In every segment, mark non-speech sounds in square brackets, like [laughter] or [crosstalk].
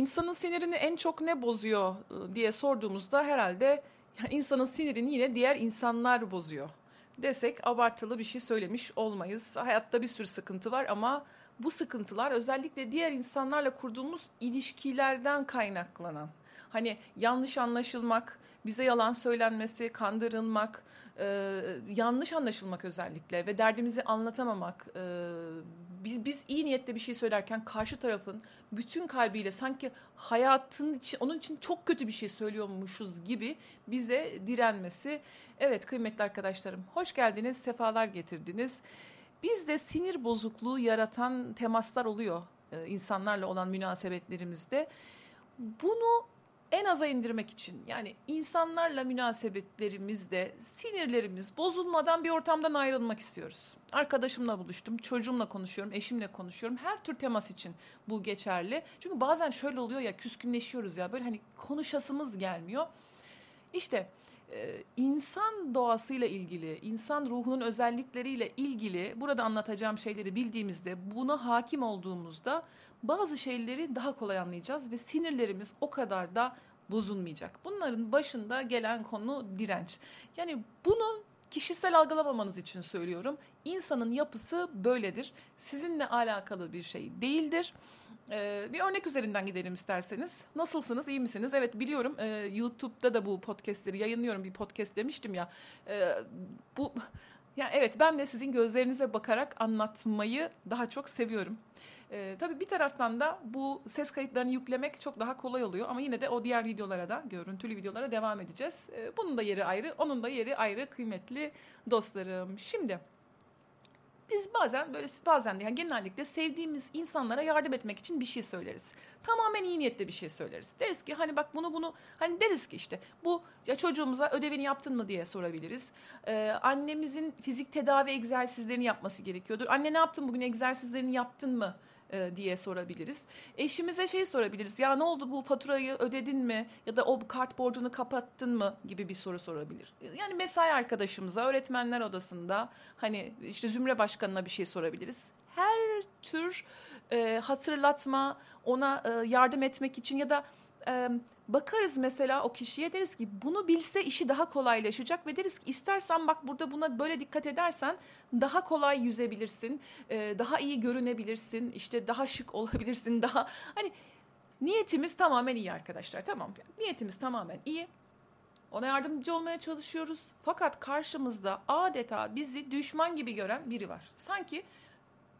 insanın sinirini en çok ne bozuyor e, diye sorduğumuzda herhalde insanın sinirini yine diğer insanlar bozuyor desek abartılı bir şey söylemiş olmayız. Hayatta bir sürü sıkıntı var ama bu sıkıntılar özellikle diğer insanlarla kurduğumuz ilişkilerden kaynaklanan. Hani yanlış anlaşılmak, bize yalan söylenmesi, kandırılmak, e, yanlış anlaşılmak özellikle ve derdimizi anlatamamak, e, biz biz iyi niyetle bir şey söylerken karşı tarafın bütün kalbiyle sanki hayatın için onun için çok kötü bir şey söylüyormuşuz gibi bize direnmesi. Evet kıymetli arkadaşlarım, hoş geldiniz, sefalar getirdiniz. Bizde sinir bozukluğu yaratan temaslar oluyor e, insanlarla olan münasebetlerimizde. Bunu en aza indirmek için yani insanlarla münasebetlerimizde sinirlerimiz bozulmadan bir ortamdan ayrılmak istiyoruz. Arkadaşımla buluştum, çocuğumla konuşuyorum, eşimle konuşuyorum. Her tür temas için bu geçerli. Çünkü bazen şöyle oluyor ya küskünleşiyoruz ya böyle hani konuşasımız gelmiyor. İşte insan doğasıyla ilgili, insan ruhunun özellikleriyle ilgili burada anlatacağım şeyleri bildiğimizde, buna hakim olduğumuzda bazı şeyleri daha kolay anlayacağız ve sinirlerimiz o kadar da bozulmayacak. Bunların başında gelen konu direnç. Yani bunu kişisel algılamamanız için söylüyorum. İnsanın yapısı böyledir. Sizinle alakalı bir şey değildir. Ee, bir örnek üzerinden gidelim isterseniz. Nasılsınız, iyi misiniz? Evet biliyorum e, YouTube'da da bu podcastleri yayınlıyorum. Bir podcast demiştim ya. E, bu yani evet ben de sizin gözlerinize bakarak anlatmayı daha çok seviyorum. E, tabii bir taraftan da bu ses kayıtlarını yüklemek çok daha kolay oluyor ama yine de o diğer videolara da görüntülü videolara devam edeceğiz. E, bunun da yeri ayrı, onun da yeri ayrı kıymetli dostlarım. Şimdi biz bazen böyle bazen de yani genellikle sevdiğimiz insanlara yardım etmek için bir şey söyleriz. Tamamen iyi niyetle bir şey söyleriz. Deriz ki hani bak bunu bunu hani deriz ki işte bu ya çocuğumuza ödevini yaptın mı diye sorabiliriz. Ee, annemizin fizik tedavi egzersizlerini yapması gerekiyordur. Anne ne yaptın bugün egzersizlerini yaptın mı? E, diye sorabiliriz. Eşimize şey sorabiliriz. Ya ne oldu bu faturayı ödedin mi? Ya da o kart borcunu kapattın mı? Gibi bir soru sorabilir. Yani mesai arkadaşımıza, öğretmenler odasında hani işte zümre başkanına bir şey sorabiliriz. Her tür e, hatırlatma, ona e, yardım etmek için ya da e, bakarız mesela o kişiye deriz ki bunu bilse işi daha kolaylaşacak ve deriz ki istersen bak burada buna böyle dikkat edersen daha kolay yüzebilirsin, e, daha iyi görünebilirsin, işte daha şık [laughs] olabilirsin, daha hani niyetimiz tamamen iyi arkadaşlar tamam niyetimiz tamamen iyi. Ona yardımcı olmaya çalışıyoruz. Fakat karşımızda adeta bizi düşman gibi gören biri var. Sanki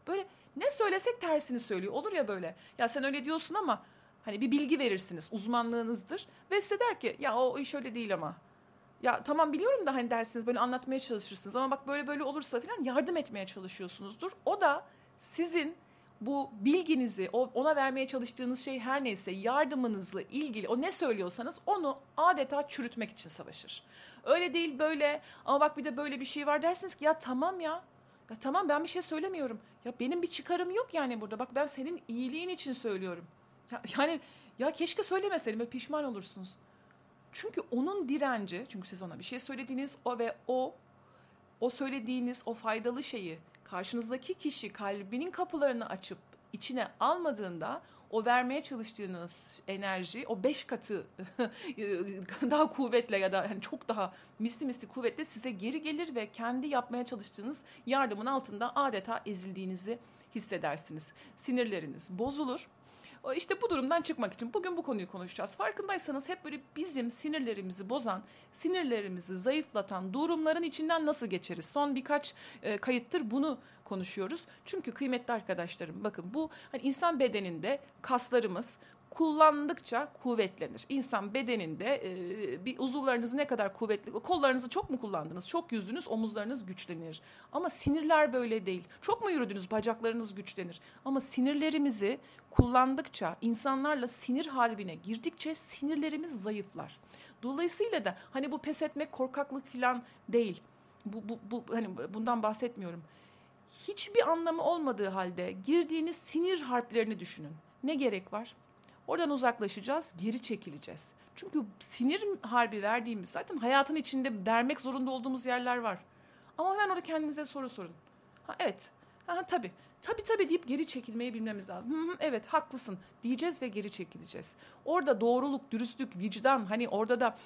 böyle ne söylesek tersini söylüyor. Olur ya böyle. Ya sen öyle diyorsun ama Hani bir bilgi verirsiniz, uzmanlığınızdır ve size der ki ya o iş öyle değil ama. Ya tamam biliyorum da hani dersiniz böyle anlatmaya çalışırsınız ama bak böyle böyle olursa falan yardım etmeye çalışıyorsunuzdur. O da sizin bu bilginizi ona vermeye çalıştığınız şey her neyse yardımınızla ilgili o ne söylüyorsanız onu adeta çürütmek için savaşır. Öyle değil böyle ama bak bir de böyle bir şey var dersiniz ki ya tamam ya ya tamam ben bir şey söylemiyorum. Ya benim bir çıkarım yok yani burada. Bak ben senin iyiliğin için söylüyorum. Ya, yani ya keşke söylemeseydim ve pişman olursunuz. Çünkü onun direnci, çünkü siz ona bir şey söylediğiniz o ve o o söylediğiniz o faydalı şeyi karşınızdaki kişi kalbinin kapılarını açıp içine almadığında o vermeye çalıştığınız enerji o beş katı [laughs] daha kuvvetle ya da yani çok daha misli misli kuvvetle size geri gelir ve kendi yapmaya çalıştığınız yardımın altında adeta ezildiğinizi hissedersiniz. Sinirleriniz bozulur işte bu durumdan çıkmak için bugün bu konuyu konuşacağız. Farkındaysanız hep böyle bizim sinirlerimizi bozan, sinirlerimizi zayıflatan durumların içinden nasıl geçeriz? Son birkaç e, kayıttır bunu konuşuyoruz. Çünkü kıymetli arkadaşlarım bakın bu hani insan bedeninde kaslarımız kullandıkça kuvvetlenir. İnsan bedeninde e, bir uzuvlarınız ne kadar kuvvetli, kollarınızı çok mu kullandınız, çok yüzdünüz, omuzlarınız güçlenir. Ama sinirler böyle değil. Çok mu yürüdünüz, bacaklarınız güçlenir. Ama sinirlerimizi kullandıkça, insanlarla sinir harbine girdikçe sinirlerimiz zayıflar. Dolayısıyla da hani bu pes etmek korkaklık falan değil. Bu, bu, bu hani bundan bahsetmiyorum. Hiçbir anlamı olmadığı halde girdiğiniz sinir harplerini düşünün. Ne gerek var? Oradan uzaklaşacağız, geri çekileceğiz. Çünkü sinir harbi verdiğimiz zaten hayatın içinde dermek zorunda olduğumuz yerler var. Ama hemen orada kendinize soru sorun. Ha evet, ha, tabii tabii tabii deyip geri çekilmeyi bilmemiz lazım. Hı hı, evet haklısın diyeceğiz ve geri çekileceğiz. Orada doğruluk, dürüstlük, vicdan hani orada da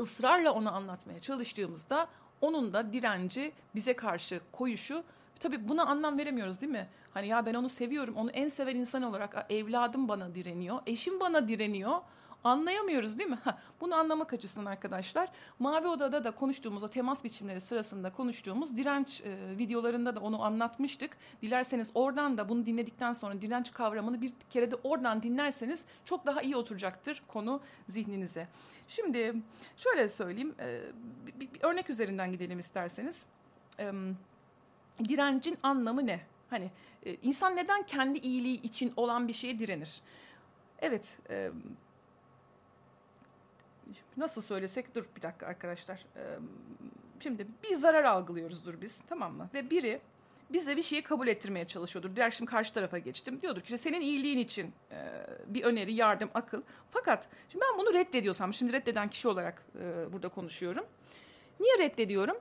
ısrarla onu anlatmaya çalıştığımızda onun da direnci bize karşı koyuşu tabii buna anlam veremiyoruz değil mi? Hani ya ben onu seviyorum. Onu en seven insan olarak evladım bana direniyor. Eşim bana direniyor. Anlayamıyoruz değil mi? Bunu anlamak açısından arkadaşlar Mavi Oda'da da konuştuğumuz o temas biçimleri sırasında konuştuğumuz direnç e, videolarında da onu anlatmıştık. Dilerseniz oradan da bunu dinledikten sonra direnç kavramını bir kere de oradan dinlerseniz çok daha iyi oturacaktır konu zihninize. Şimdi şöyle söyleyeyim e, bir, bir örnek üzerinden gidelim isterseniz. E, direncin anlamı ne? Hani e, insan neden kendi iyiliği için olan bir şeye direnir? Evet, e, nasıl söylesek dur bir dakika arkadaşlar. E, şimdi bir zarar algılıyoruzdur biz tamam mı? Ve biri bize bir şeyi kabul ettirmeye çalışıyordur. Diğer şimdi karşı tarafa geçtim. Diyordur ki işte senin iyiliğin için bir öneri, yardım, akıl. Fakat şimdi ben bunu reddediyorsam, şimdi reddeden kişi olarak burada konuşuyorum. Niye reddediyorum?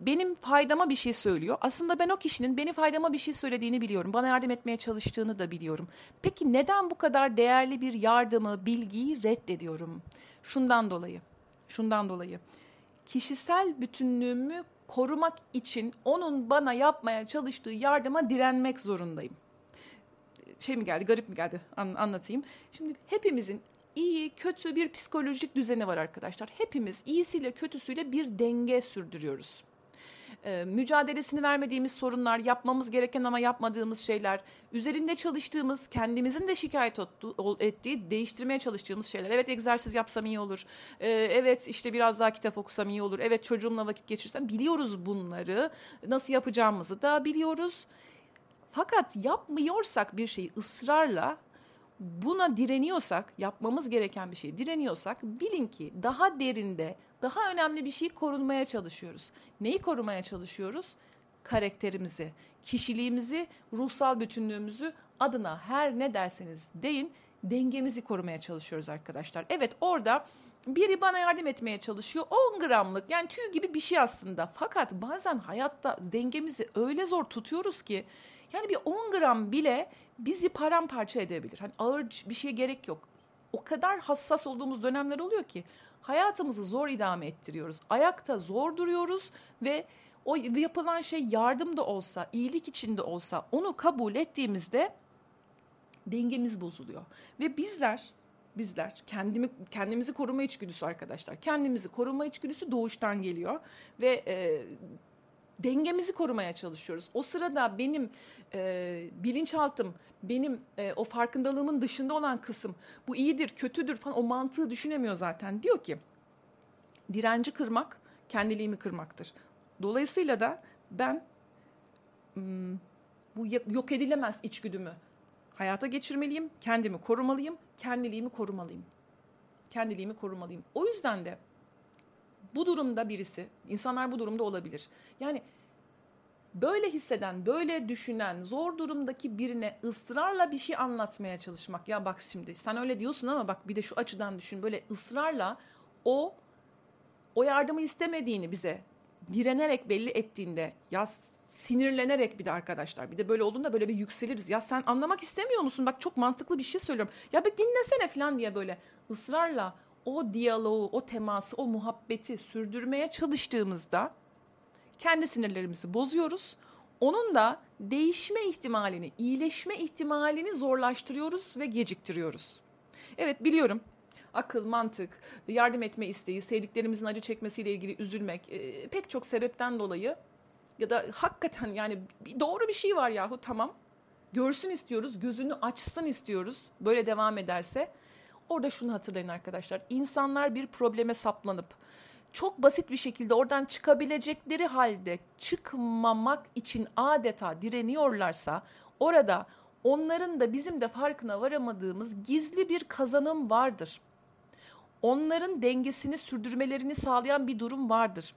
Benim faydama bir şey söylüyor. Aslında ben o kişinin benim faydama bir şey söylediğini biliyorum. Bana yardım etmeye çalıştığını da biliyorum. Peki neden bu kadar değerli bir yardımı, bilgiyi reddediyorum? Şundan dolayı. Şundan dolayı. Kişisel bütünlüğümü korumak için onun bana yapmaya çalıştığı yardıma direnmek zorundayım. Şey mi geldi, garip mi geldi? An- anlatayım. Şimdi hepimizin iyi, kötü bir psikolojik düzeni var arkadaşlar. Hepimiz iyisiyle kötüsüyle bir denge sürdürüyoruz e, mücadelesini vermediğimiz sorunlar, yapmamız gereken ama yapmadığımız şeyler, üzerinde çalıştığımız, kendimizin de şikayet ettiği, değiştirmeye çalıştığımız şeyler. Evet egzersiz yapsam iyi olur. E, evet işte biraz daha kitap okusam iyi olur. Evet çocuğumla vakit geçirsem biliyoruz bunları. Nasıl yapacağımızı da biliyoruz. Fakat yapmıyorsak bir şeyi ısrarla buna direniyorsak, yapmamız gereken bir şeyi direniyorsak bilin ki daha derinde, daha önemli bir şey korunmaya çalışıyoruz. Neyi korumaya çalışıyoruz? Karakterimizi, kişiliğimizi, ruhsal bütünlüğümüzü adına her ne derseniz deyin dengemizi korumaya çalışıyoruz arkadaşlar. Evet orada biri bana yardım etmeye çalışıyor 10 gramlık yani tüy gibi bir şey aslında. Fakat bazen hayatta dengemizi öyle zor tutuyoruz ki yani bir 10 gram bile bizi paramparça edebilir. Hani ağır bir şeye gerek yok. O kadar hassas olduğumuz dönemler oluyor ki hayatımızı zor idame ettiriyoruz. Ayakta zor duruyoruz ve o yapılan şey yardım da olsa, iyilik içinde olsa onu kabul ettiğimizde dengemiz bozuluyor. Ve bizler bizler kendimi kendimizi koruma içgüdüsü arkadaşlar. Kendimizi koruma içgüdüsü doğuştan geliyor ve e, dengemizi korumaya çalışıyoruz. O sırada benim e, bilinçaltım, benim e, o farkındalığımın dışında olan kısım bu iyidir, kötüdür falan o mantığı düşünemiyor zaten. Diyor ki direnci kırmak kendiliğimi kırmaktır. Dolayısıyla da ben hmm, bu yok edilemez içgüdümü hayata geçirmeliyim, kendimi korumalıyım, kendiliğimi korumalıyım. Kendiliğimi korumalıyım. O yüzden de bu durumda birisi, insanlar bu durumda olabilir. Yani böyle hisseden, böyle düşünen, zor durumdaki birine ısrarla bir şey anlatmaya çalışmak. Ya bak şimdi sen öyle diyorsun ama bak bir de şu açıdan düşün. Böyle ısrarla o o yardımı istemediğini bize direnerek belli ettiğinde ya sinirlenerek bir de arkadaşlar bir de böyle olduğunda böyle bir yükseliriz. Ya sen anlamak istemiyor musun? Bak çok mantıklı bir şey söylüyorum. Ya bir dinlesene falan diye böyle ısrarla o diyaloğu, o teması, o muhabbeti sürdürmeye çalıştığımızda kendi sinirlerimizi bozuyoruz. Onun da değişme ihtimalini, iyileşme ihtimalini zorlaştırıyoruz ve geciktiriyoruz. Evet biliyorum akıl, mantık, yardım etme isteği, sevdiklerimizin acı çekmesiyle ilgili üzülmek e, pek çok sebepten dolayı ya da hakikaten yani doğru bir şey var yahu tamam. Görsün istiyoruz, gözünü açsın istiyoruz. Böyle devam ederse orada şunu hatırlayın arkadaşlar. İnsanlar bir probleme saplanıp çok basit bir şekilde oradan çıkabilecekleri halde çıkmamak için adeta direniyorlarsa orada onların da bizim de farkına varamadığımız gizli bir kazanım vardır. Onların dengesini sürdürmelerini sağlayan bir durum vardır.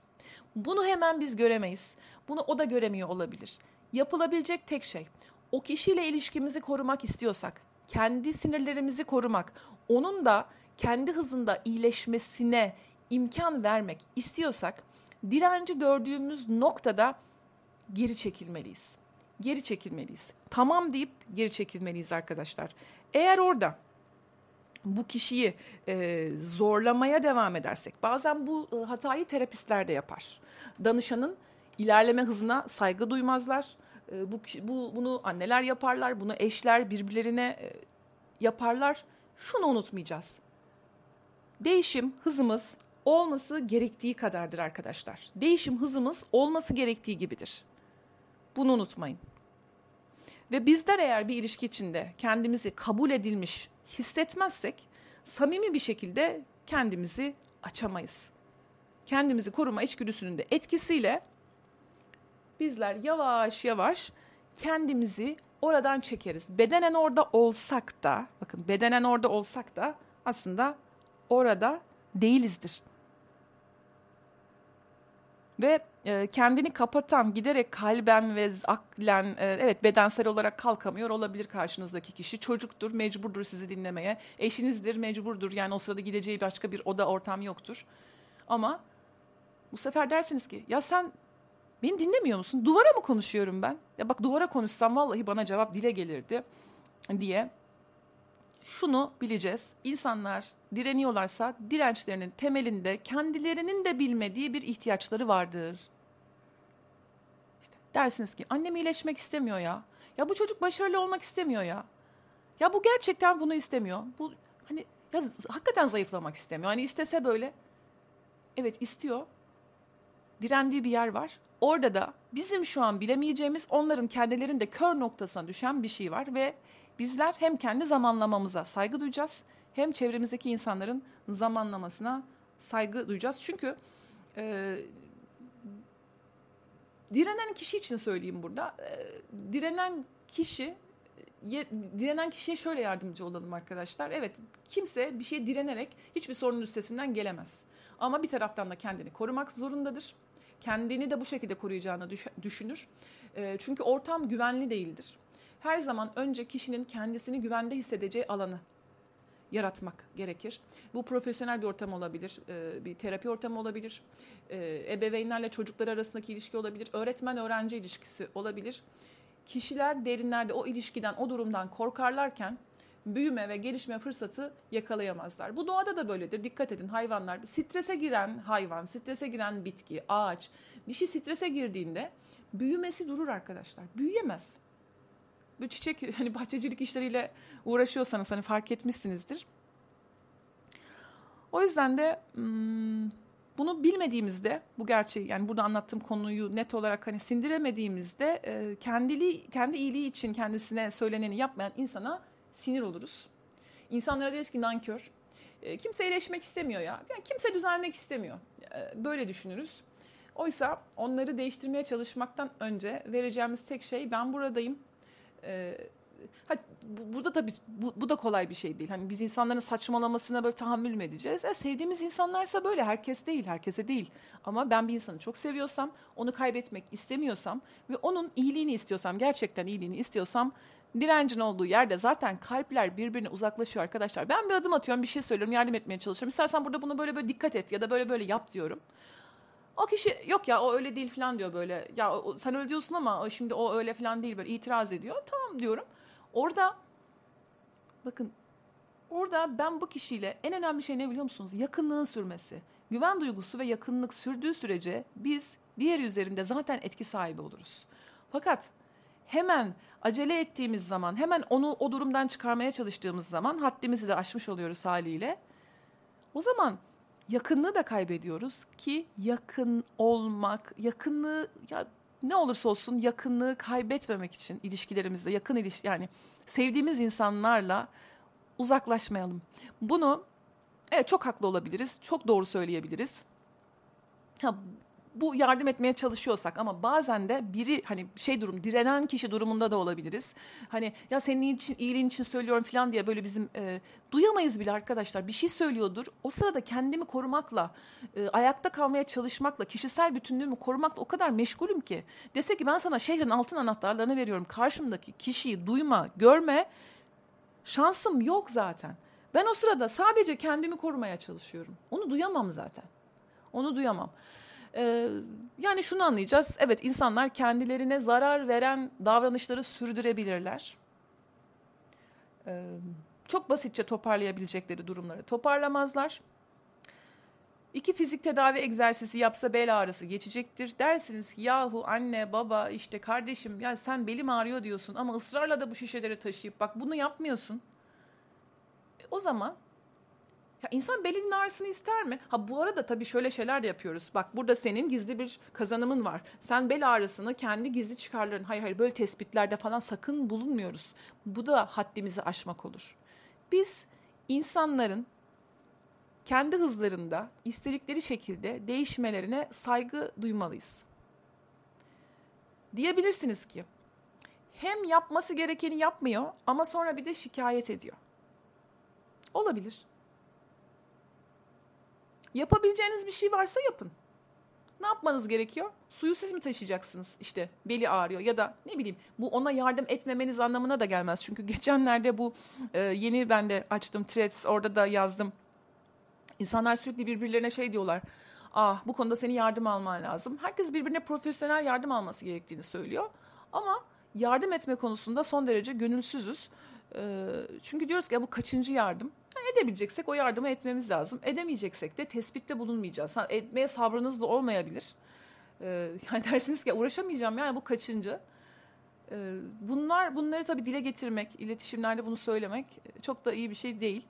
Bunu hemen biz göremeyiz. Bunu o da göremiyor olabilir. Yapılabilecek tek şey o kişiyle ilişkimizi korumak istiyorsak, kendi sinirlerimizi korumak, onun da kendi hızında iyileşmesine imkan vermek istiyorsak direnci gördüğümüz noktada geri çekilmeliyiz. geri çekilmeliyiz. Tamam deyip geri çekilmeliyiz arkadaşlar. Eğer orada bu kişiyi e, zorlamaya devam edersek bazen bu e, hatayı terapistler de yapar. Danışanın ilerleme hızına saygı duymazlar. E, bu, bu bunu anneler yaparlar, bunu eşler birbirlerine e, yaparlar. Şunu unutmayacağız. Değişim hızımız olması gerektiği kadardır arkadaşlar. Değişim hızımız olması gerektiği gibidir. Bunu unutmayın. Ve bizler eğer bir ilişki içinde kendimizi kabul edilmiş hissetmezsek samimi bir şekilde kendimizi açamayız. Kendimizi koruma içgüdüsünün de etkisiyle bizler yavaş yavaş kendimizi oradan çekeriz. Bedenen orada olsak da, bakın bedenen orada olsak da aslında orada değilizdir. Ve e, kendini kapatan, giderek kalben ve aklen, e, evet bedensel olarak kalkamıyor olabilir karşınızdaki kişi. Çocuktur, mecburdur sizi dinlemeye. Eşinizdir, mecburdur. Yani o sırada gideceği başka bir oda, ortam yoktur. Ama bu sefer dersiniz ki ya sen beni dinlemiyor musun? Duvara mı konuşuyorum ben? Ya bak duvara konuşsam vallahi bana cevap dile gelirdi diye. Şunu bileceğiz. İnsanlar direniyorlarsa dirençlerinin temelinde kendilerinin de bilmediği bir ihtiyaçları vardır. İşte dersiniz ki annem iyileşmek istemiyor ya. Ya bu çocuk başarılı olmak istemiyor ya. Ya bu gerçekten bunu istemiyor. Bu hani ya hakikaten zayıflamak istemiyor. Hani istese böyle evet istiyor. Direndiği bir yer var. Orada da bizim şu an bilemeyeceğimiz onların kendilerinde kör noktasına düşen bir şey var ve bizler hem kendi zamanlamamıza saygı duyacağız hem çevremizdeki insanların zamanlamasına saygı duyacağız. Çünkü e, direnen kişi için söyleyeyim burada. E, direnen kişi ye, direnen kişiye şöyle yardımcı olalım arkadaşlar. Evet kimse bir şeye direnerek hiçbir sorunun üstesinden gelemez. Ama bir taraftan da kendini korumak zorundadır. Kendini de bu şekilde koruyacağını düş, düşünür. E, çünkü ortam güvenli değildir. Her zaman önce kişinin kendisini güvende hissedeceği alanı yaratmak gerekir. Bu profesyonel bir ortam olabilir, e, bir terapi ortamı olabilir, e, ebeveynlerle çocuklar arasındaki ilişki olabilir, öğretmen-öğrenci ilişkisi olabilir. Kişiler derinlerde o ilişkiden, o durumdan korkarlarken büyüme ve gelişme fırsatı yakalayamazlar. Bu doğada da böyledir. Dikkat edin hayvanlar. Strese giren hayvan, strese giren bitki, ağaç bir şey strese girdiğinde büyümesi durur arkadaşlar. Büyüyemez bu çiçek [laughs] hani bahçecilik işleriyle uğraşıyorsanız hani fark etmişsinizdir. O yüzden de hmm, bunu bilmediğimizde bu gerçeği yani burada anlattığım konuyu net olarak hani sindiremediğimizde e, kendiliği, kendi iyiliği için kendisine söyleneni yapmayan insana sinir oluruz. İnsanlara deriz ki nankör. E, kimse iyileşmek istemiyor ya. Yani kimse düzelmek istemiyor. E, böyle düşünürüz. Oysa onları değiştirmeye çalışmaktan önce vereceğimiz tek şey ben buradayım e, ha, bu, burada tabii bu, bu da kolay bir şey değil. Hani biz insanların saçmalamasına böyle tahammül mü edeceğiz? E, sevdiğimiz insanlarsa böyle herkes değil, herkese değil. Ama ben bir insanı çok seviyorsam, onu kaybetmek istemiyorsam ve onun iyiliğini istiyorsam, gerçekten iyiliğini istiyorsam direncin olduğu yerde zaten kalpler birbirine uzaklaşıyor arkadaşlar. Ben bir adım atıyorum, bir şey söylüyorum, yardım etmeye çalışıyorum. İstersen burada bunu böyle böyle dikkat et ya da böyle böyle yap diyorum. O kişi yok ya o öyle değil falan diyor böyle. Ya o, sen öyle diyorsun ama şimdi o öyle falan değil böyle itiraz ediyor. Tamam diyorum. Orada bakın orada ben bu kişiyle en önemli şey ne biliyor musunuz? Yakınlığın sürmesi. Güven duygusu ve yakınlık sürdüğü sürece biz diğeri üzerinde zaten etki sahibi oluruz. Fakat hemen acele ettiğimiz zaman, hemen onu o durumdan çıkarmaya çalıştığımız zaman haddimizi de aşmış oluyoruz haliyle. O zaman yakınlığı da kaybediyoruz ki yakın olmak, yakınlığı ya ne olursa olsun yakınlığı kaybetmemek için ilişkilerimizde yakın ilişki yani sevdiğimiz insanlarla uzaklaşmayalım. Bunu evet çok haklı olabiliriz, çok doğru söyleyebiliriz. Ha, bu yardım etmeye çalışıyorsak ama bazen de biri hani şey durum direnen kişi durumunda da olabiliriz. Hani ya senin için iyiliğin için söylüyorum falan diye böyle bizim e, duyamayız bile arkadaşlar. Bir şey söylüyordur. O sırada kendimi korumakla, e, ayakta kalmaya çalışmakla, kişisel bütünlüğümü korumakla o kadar meşgulüm ki. Dese ki ben sana şehrin altın anahtarlarını veriyorum. Karşımdaki kişiyi duyma, görme şansım yok zaten. Ben o sırada sadece kendimi korumaya çalışıyorum. Onu duyamam zaten. Onu duyamam. Ee, yani şunu anlayacağız. Evet insanlar kendilerine zarar veren davranışları sürdürebilirler. Ee, çok basitçe toparlayabilecekleri durumları toparlamazlar. İki fizik tedavi egzersizi yapsa bel ağrısı geçecektir. Dersiniz ki yahu anne baba işte kardeşim ya sen belim ağrıyor diyorsun ama ısrarla da bu şişeleri taşıyıp bak bunu yapmıyorsun. E, o zaman ya insan belinin ağrısını ister mi? Ha bu arada tabii şöyle şeyler de yapıyoruz. Bak burada senin gizli bir kazanımın var. Sen bel ağrısını kendi gizli çıkarların hayır hayır böyle tespitlerde falan sakın bulunmuyoruz. Bu da haddimizi aşmak olur. Biz insanların kendi hızlarında istedikleri şekilde değişmelerine saygı duymalıyız. Diyebilirsiniz ki hem yapması gerekeni yapmıyor ama sonra bir de şikayet ediyor. Olabilir. Yapabileceğiniz bir şey varsa yapın. Ne yapmanız gerekiyor? Suyu siz mi taşıyacaksınız? İşte beli ağrıyor ya da ne bileyim bu ona yardım etmemeniz anlamına da gelmez. Çünkü geçenlerde bu e, yeni ben de açtım threads orada da yazdım. İnsanlar sürekli birbirlerine şey diyorlar. Ah bu konuda senin yardım alman lazım. Herkes birbirine profesyonel yardım alması gerektiğini söylüyor. Ama yardım etme konusunda son derece gönülsüzüz. E, çünkü diyoruz ki ya bu kaçıncı yardım? Edebileceksek o yardımı etmemiz lazım. Edemeyeceksek de tespitte bulunmayacağız. Ha, etmeye sabrınız da olmayabilir. Ee, yani [laughs] dersiniz ki uğraşamayacağım yani bu kaçıncı. Ee, bunlar bunları tabii dile getirmek, iletişimlerde bunu söylemek çok da iyi bir şey değil.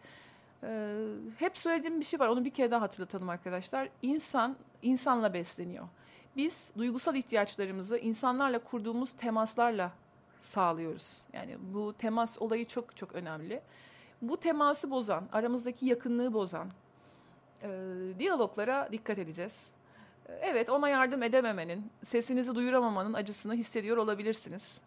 Ee, hep söylediğim bir şey var. Onu bir kere daha hatırlatalım arkadaşlar. İnsan insanla besleniyor. Biz duygusal ihtiyaçlarımızı insanlarla kurduğumuz temaslarla sağlıyoruz. Yani bu temas olayı çok çok önemli bu teması bozan, aramızdaki yakınlığı bozan e, diyaloglara dikkat edeceğiz. E, evet ona yardım edememenin, sesinizi duyuramamanın acısını hissediyor olabilirsiniz.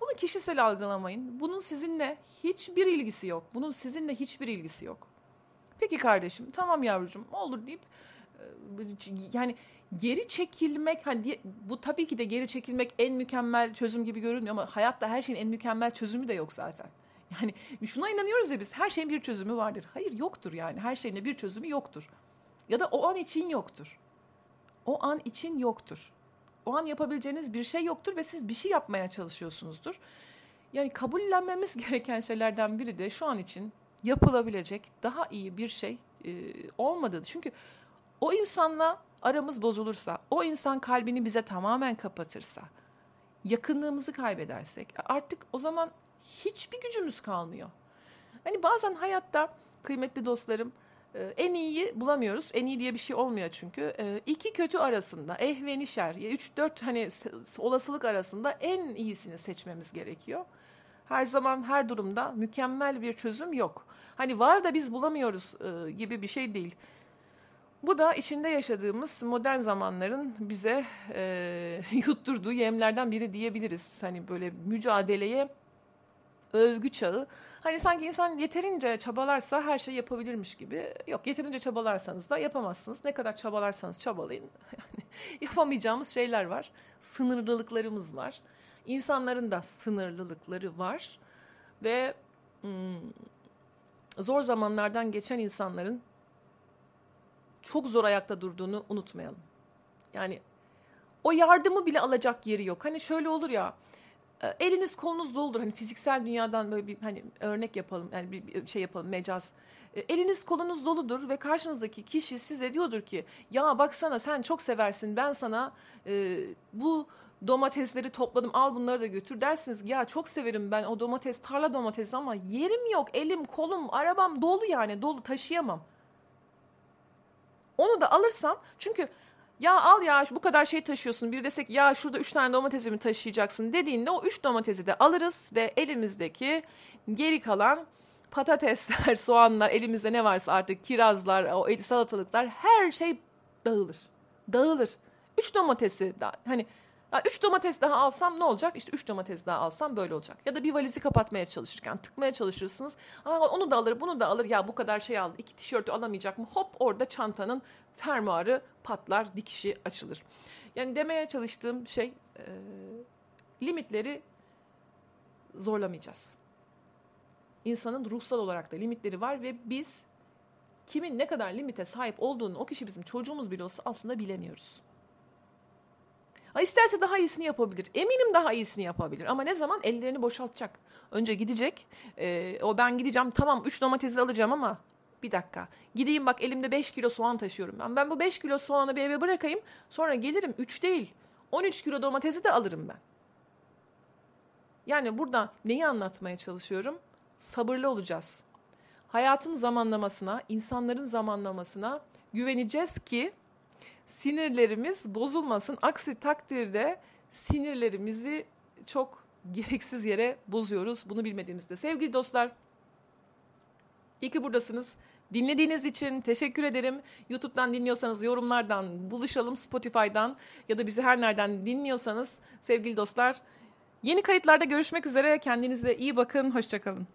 Bunu kişisel algılamayın. Bunun sizinle hiçbir ilgisi yok. Bunun sizinle hiçbir ilgisi yok. Peki kardeşim tamam yavrucuğum olur deyip e, yani geri çekilmek hani bu tabii ki de geri çekilmek en mükemmel çözüm gibi görünmüyor ama hayatta her şeyin en mükemmel çözümü de yok zaten. [laughs] Yani şuna inanıyoruz ya biz her şeyin bir çözümü vardır. Hayır yoktur yani her şeyin bir çözümü yoktur. Ya da o an için yoktur. O an için yoktur. O an yapabileceğiniz bir şey yoktur ve siz bir şey yapmaya çalışıyorsunuzdur. Yani kabullenmemiz [laughs] gereken şeylerden biri de şu an için yapılabilecek daha iyi bir şey e, olmadığı. Çünkü o insanla aramız bozulursa, o insan kalbini bize tamamen kapatırsa, yakınlığımızı kaybedersek artık o zaman hiçbir gücümüz kalmıyor. Hani bazen hayatta kıymetli dostlarım e, en iyiyi bulamıyoruz. En iyi diye bir şey olmuyor çünkü. E, iki kötü arasında eh ve nişer, üç dört hani olasılık arasında en iyisini seçmemiz gerekiyor. Her zaman her durumda mükemmel bir çözüm yok. Hani var da biz bulamıyoruz e, gibi bir şey değil. Bu da içinde yaşadığımız modern zamanların bize e, [laughs] yutturduğu yemlerden biri diyebiliriz. Hani böyle mücadeleye övgü çağı. Hani sanki insan yeterince çabalarsa her şey yapabilirmiş gibi. Yok yeterince çabalarsanız da yapamazsınız. Ne kadar çabalarsanız çabalayın. [laughs] Yapamayacağımız şeyler var. Sınırlılıklarımız var. İnsanların da sınırlılıkları var. Ve hmm, zor zamanlardan geçen insanların çok zor ayakta durduğunu unutmayalım. Yani o yardımı bile alacak yeri yok. Hani şöyle olur ya eliniz kolunuz doludur. Hani fiziksel dünyadan böyle bir hani örnek yapalım. Yani bir şey yapalım mecaz. E, eliniz kolunuz doludur ve karşınızdaki kişi size diyordur ki ya baksana sen çok seversin ben sana e, bu domatesleri topladım al bunları da götür dersiniz ya çok severim ben o domates tarla domatesi ama yerim yok elim kolum arabam dolu yani dolu taşıyamam. Onu da alırsam çünkü ya al ya bu kadar şey taşıyorsun bir desek ya şurada üç tane domatesi mi taşıyacaksın dediğinde o üç domatesi de alırız ve elimizdeki geri kalan patatesler, [laughs] soğanlar, elimizde ne varsa artık kirazlar, o salatalıklar her şey dağılır. Dağılır. Üç domatesi da hani üç domates daha alsam ne olacak? İşte üç domates daha alsam böyle olacak. Ya da bir valizi kapatmaya çalışırken tıkmaya çalışırsınız. Aa, onu da alır, bunu da alır. Ya bu kadar şey aldı. iki tişörtü alamayacak mı? Hop orada çantanın fermuarı patlar, dikişi açılır. Yani demeye çalıştığım şey e, limitleri zorlamayacağız. İnsanın ruhsal olarak da limitleri var ve biz kimin ne kadar limite sahip olduğunu o kişi bizim çocuğumuz bile olsa aslında bilemiyoruz. Ha, isterse daha iyisini yapabilir. Eminim daha iyisini yapabilir. Ama ne zaman? Ellerini boşaltacak. Önce gidecek. E, o ben gideceğim tamam 3 domatesi alacağım ama bir dakika. Gideyim bak elimde 5 kilo soğan taşıyorum. Ben, ben bu 5 kilo soğanı bir eve bırakayım. Sonra gelirim 3 değil 13 kilo domatesi de alırım ben. Yani burada neyi anlatmaya çalışıyorum? Sabırlı olacağız. Hayatın zamanlamasına, insanların zamanlamasına güveneceğiz ki sinirlerimiz bozulmasın. Aksi takdirde sinirlerimizi çok gereksiz yere bozuyoruz. Bunu bilmediğimizde. Sevgili dostlar, iyi ki buradasınız. Dinlediğiniz için teşekkür ederim. YouTube'dan dinliyorsanız yorumlardan buluşalım, Spotify'dan ya da bizi her nereden dinliyorsanız sevgili dostlar. Yeni kayıtlarda görüşmek üzere. Kendinize iyi bakın. Hoşçakalın.